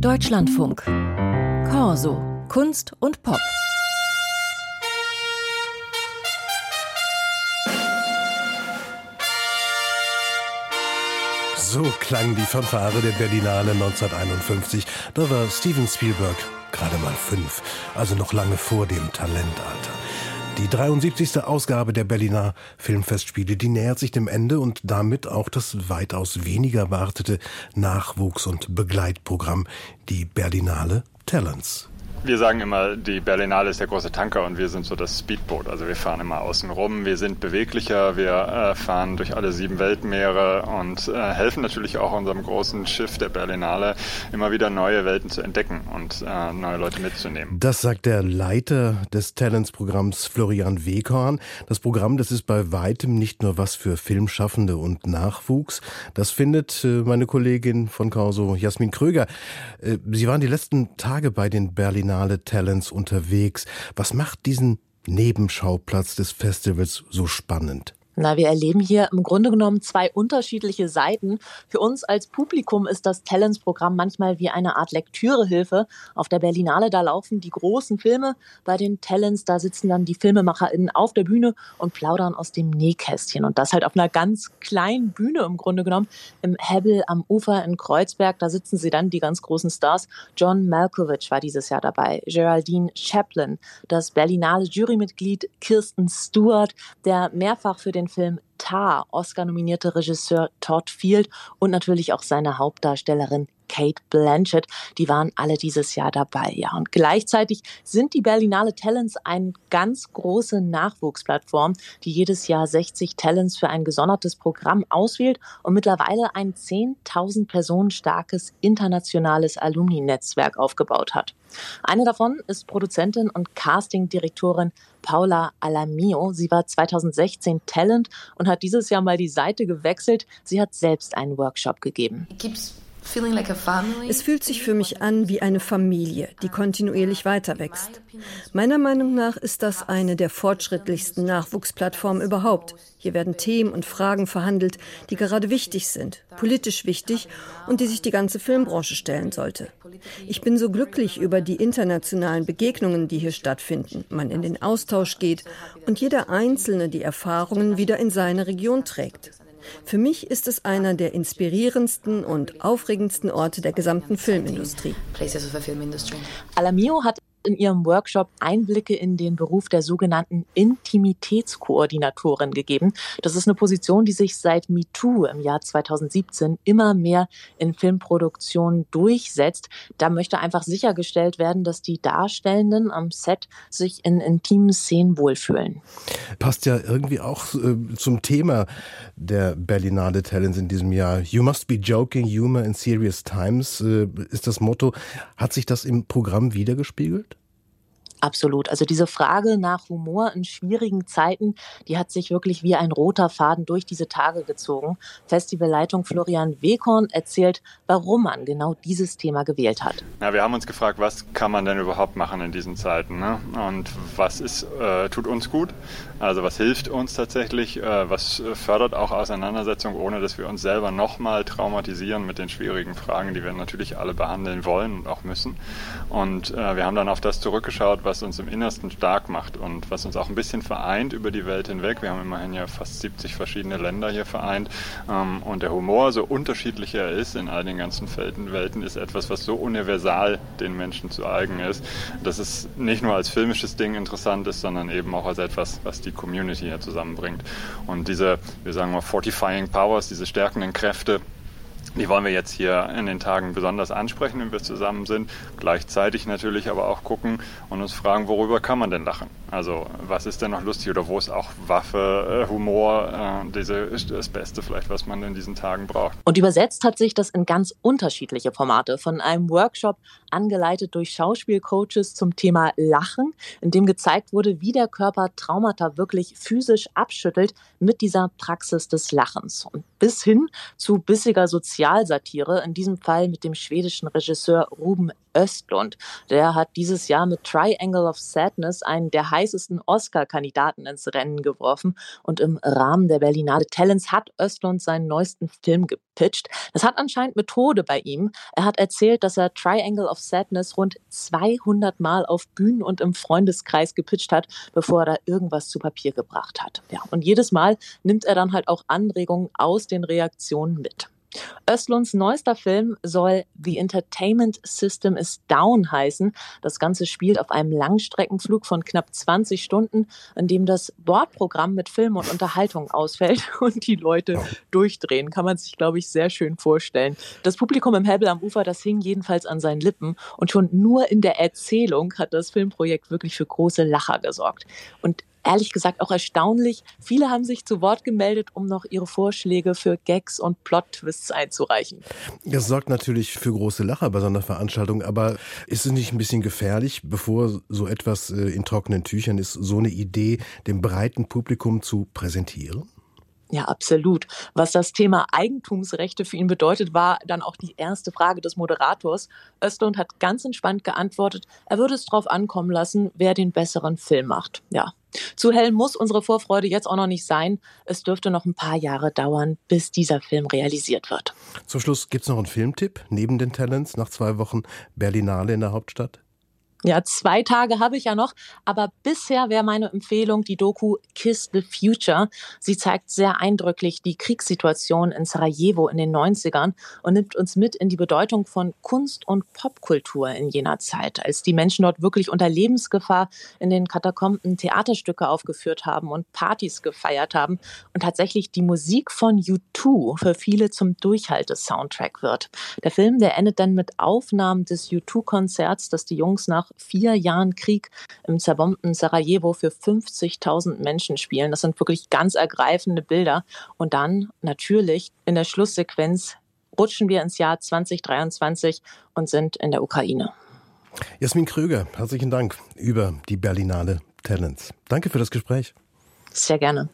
Deutschlandfunk. Corso. Kunst und Pop. So klang die Fanfare der Berlinale 1951. Da war Steven Spielberg gerade mal fünf, also noch lange vor dem Talentalter. Die 73. Ausgabe der Berliner Filmfestspiele, die nähert sich dem Ende und damit auch das weitaus weniger erwartete Nachwuchs- und Begleitprogramm, die Berlinale Talents wir sagen immer, die Berlinale ist der große Tanker und wir sind so das Speedboot. Also wir fahren immer außen rum, wir sind beweglicher, wir äh, fahren durch alle sieben Weltmeere und äh, helfen natürlich auch unserem großen Schiff der Berlinale immer wieder neue Welten zu entdecken und äh, neue Leute mitzunehmen. Das sagt der Leiter des Talentsprogramms Florian Weghorn. Das Programm, das ist bei weitem nicht nur was für Filmschaffende und Nachwuchs. Das findet äh, meine Kollegin von Corso, Jasmin Kröger. Äh, Sie waren die letzten Tage bei den Berlinale internationale Talents unterwegs. Was macht diesen Nebenschauplatz des Festivals so spannend? Na, wir erleben hier im Grunde genommen zwei unterschiedliche Seiten. Für uns als Publikum ist das Talents-Programm manchmal wie eine Art Lektürehilfe. Auf der Berlinale, da laufen die großen Filme. Bei den Talents, da sitzen dann die FilmemacherInnen auf der Bühne und plaudern aus dem Nähkästchen. Und das halt auf einer ganz kleinen Bühne im Grunde genommen. Im Hebbel am Ufer in Kreuzberg, da sitzen sie dann, die ganz großen Stars. John Malkovich war dieses Jahr dabei. Geraldine Chaplin, das Berlinale Jurymitglied Kirsten Stewart, der mehrfach für den den Film Tar Oscar-nominierte Regisseur Todd Field und natürlich auch seine Hauptdarstellerin Kate Blanchett, die waren alle dieses Jahr dabei. Ja, und gleichzeitig sind die Berlinale Talents eine ganz große Nachwuchsplattform, die jedes Jahr 60 Talents für ein gesondertes Programm auswählt und mittlerweile ein 10.000 Personen starkes internationales Alumni-Netzwerk aufgebaut hat. Eine davon ist Produzentin und Castingdirektorin Paula Alamio. Sie war 2016 Talent und hat dieses Jahr mal die Seite gewechselt. Sie hat selbst einen Workshop gegeben. Gibt's es fühlt sich für mich an wie eine Familie, die kontinuierlich weiter wächst. Meiner Meinung nach ist das eine der fortschrittlichsten Nachwuchsplattformen überhaupt. Hier werden Themen und Fragen verhandelt, die gerade wichtig sind, politisch wichtig und die sich die ganze Filmbranche stellen sollte. Ich bin so glücklich über die internationalen Begegnungen, die hier stattfinden, man in den Austausch geht und jeder Einzelne die Erfahrungen wieder in seine Region trägt. Für mich ist es einer der inspirierendsten und aufregendsten Orte der gesamten Filmindustrie. Alamio hat in ihrem Workshop Einblicke in den Beruf der sogenannten Intimitätskoordinatorin gegeben. Das ist eine Position, die sich seit MeToo im Jahr 2017 immer mehr in Filmproduktionen durchsetzt. Da möchte einfach sichergestellt werden, dass die Darstellenden am Set sich in intimen Szenen wohlfühlen. Passt ja irgendwie auch äh, zum Thema der Berlinale Talents in diesem Jahr. You must be joking, humor in serious times äh, ist das Motto. Hat sich das im Programm wiedergespiegelt? Absolut. Also diese Frage nach Humor in schwierigen Zeiten, die hat sich wirklich wie ein roter Faden durch diese Tage gezogen. Festivalleitung Florian Weghorn erzählt, warum man genau dieses Thema gewählt hat. Ja, wir haben uns gefragt, was kann man denn überhaupt machen in diesen Zeiten? Ne? Und was ist, äh, tut uns gut? Also was hilft uns tatsächlich? Äh, was fördert auch Auseinandersetzung, ohne dass wir uns selber nochmal traumatisieren mit den schwierigen Fragen, die wir natürlich alle behandeln wollen und auch müssen? Und äh, wir haben dann auf das zurückgeschaut, was was uns im Innersten stark macht und was uns auch ein bisschen vereint über die Welt hinweg. Wir haben immerhin ja fast 70 verschiedene Länder hier vereint ähm, und der Humor, so unterschiedlich er ist in all den ganzen Welten, ist etwas, was so universal den Menschen zu eigen ist, dass es nicht nur als filmisches Ding interessant ist, sondern eben auch als etwas, was die Community hier zusammenbringt. Und diese, wir sagen mal, fortifying powers, diese stärkenden Kräfte, die wollen wir jetzt hier in den Tagen besonders ansprechen, wenn wir zusammen sind. Gleichzeitig natürlich aber auch gucken und uns fragen, worüber kann man denn lachen? Also was ist denn noch lustig oder wo ist auch Waffe, äh, Humor, äh, diese, das Beste vielleicht, was man in diesen Tagen braucht. Und übersetzt hat sich das in ganz unterschiedliche Formate. Von einem Workshop angeleitet durch Schauspielcoaches zum Thema Lachen, in dem gezeigt wurde, wie der Körper Traumata wirklich physisch abschüttelt mit dieser Praxis des Lachens. Und bis hin zu bissiger Sozialsatire, in diesem Fall mit dem schwedischen Regisseur Ruben Östlund. Der hat dieses Jahr mit Triangle of Sadness einen der heißesten Oscar-Kandidaten ins Rennen geworfen. Und im Rahmen der Berlinale Talents hat Östlund seinen neuesten Film gepitcht. Das hat anscheinend Methode bei ihm. Er hat erzählt, dass er Triangle of Sadness rund 200 Mal auf Bühnen und im Freundeskreis gepitcht hat, bevor er da irgendwas zu Papier gebracht hat. Ja, und jedes Mal nimmt er dann halt auch Anregungen aus den Reaktionen mit. Östlunds neuester Film soll The Entertainment System is Down heißen. Das Ganze spielt auf einem Langstreckenflug von knapp 20 Stunden, in dem das Bordprogramm mit Film und Unterhaltung ausfällt und die Leute durchdrehen. Kann man sich, glaube ich, sehr schön vorstellen. Das Publikum im Hebel am Ufer, das hing jedenfalls an seinen Lippen und schon nur in der Erzählung hat das Filmprojekt wirklich für große Lacher gesorgt. Und ehrlich gesagt auch erstaunlich. Viele haben sich zu Wort gemeldet, um noch ihre Vorschläge für Gags und Plot-Twists einzureichen. Das sorgt natürlich für große Lacher bei so einer Veranstaltung, aber ist es nicht ein bisschen gefährlich, bevor so etwas äh, in trockenen Tüchern ist, so eine Idee dem breiten Publikum zu präsentieren? Ja, absolut. Was das Thema Eigentumsrechte für ihn bedeutet, war dann auch die erste Frage des Moderators. Östlund hat ganz entspannt geantwortet, er würde es darauf ankommen lassen, wer den besseren Film macht. Ja, zu hell muss unsere Vorfreude jetzt auch noch nicht sein. Es dürfte noch ein paar Jahre dauern, bis dieser Film realisiert wird. Zum Schluss gibt es noch einen Filmtipp neben den Talents nach zwei Wochen Berlinale in der Hauptstadt? Ja, zwei Tage habe ich ja noch, aber bisher wäre meine Empfehlung die Doku Kiss the Future. Sie zeigt sehr eindrücklich die Kriegssituation in Sarajevo in den 90ern und nimmt uns mit in die Bedeutung von Kunst und Popkultur in jener Zeit, als die Menschen dort wirklich unter Lebensgefahr in den Katakomben Theaterstücke aufgeführt haben und Partys gefeiert haben und tatsächlich die Musik von U2 für viele zum Durchhalte-Soundtrack wird. Der Film, der endet dann mit Aufnahmen des U2-Konzerts, das die Jungs nach vier Jahren Krieg im zerbombten Sarajevo für 50.000 Menschen spielen. Das sind wirklich ganz ergreifende Bilder. Und dann natürlich in der Schlusssequenz rutschen wir ins Jahr 2023 und sind in der Ukraine. Jasmin Kröger, herzlichen Dank über die Berlinale Talents. Danke für das Gespräch. Sehr gerne.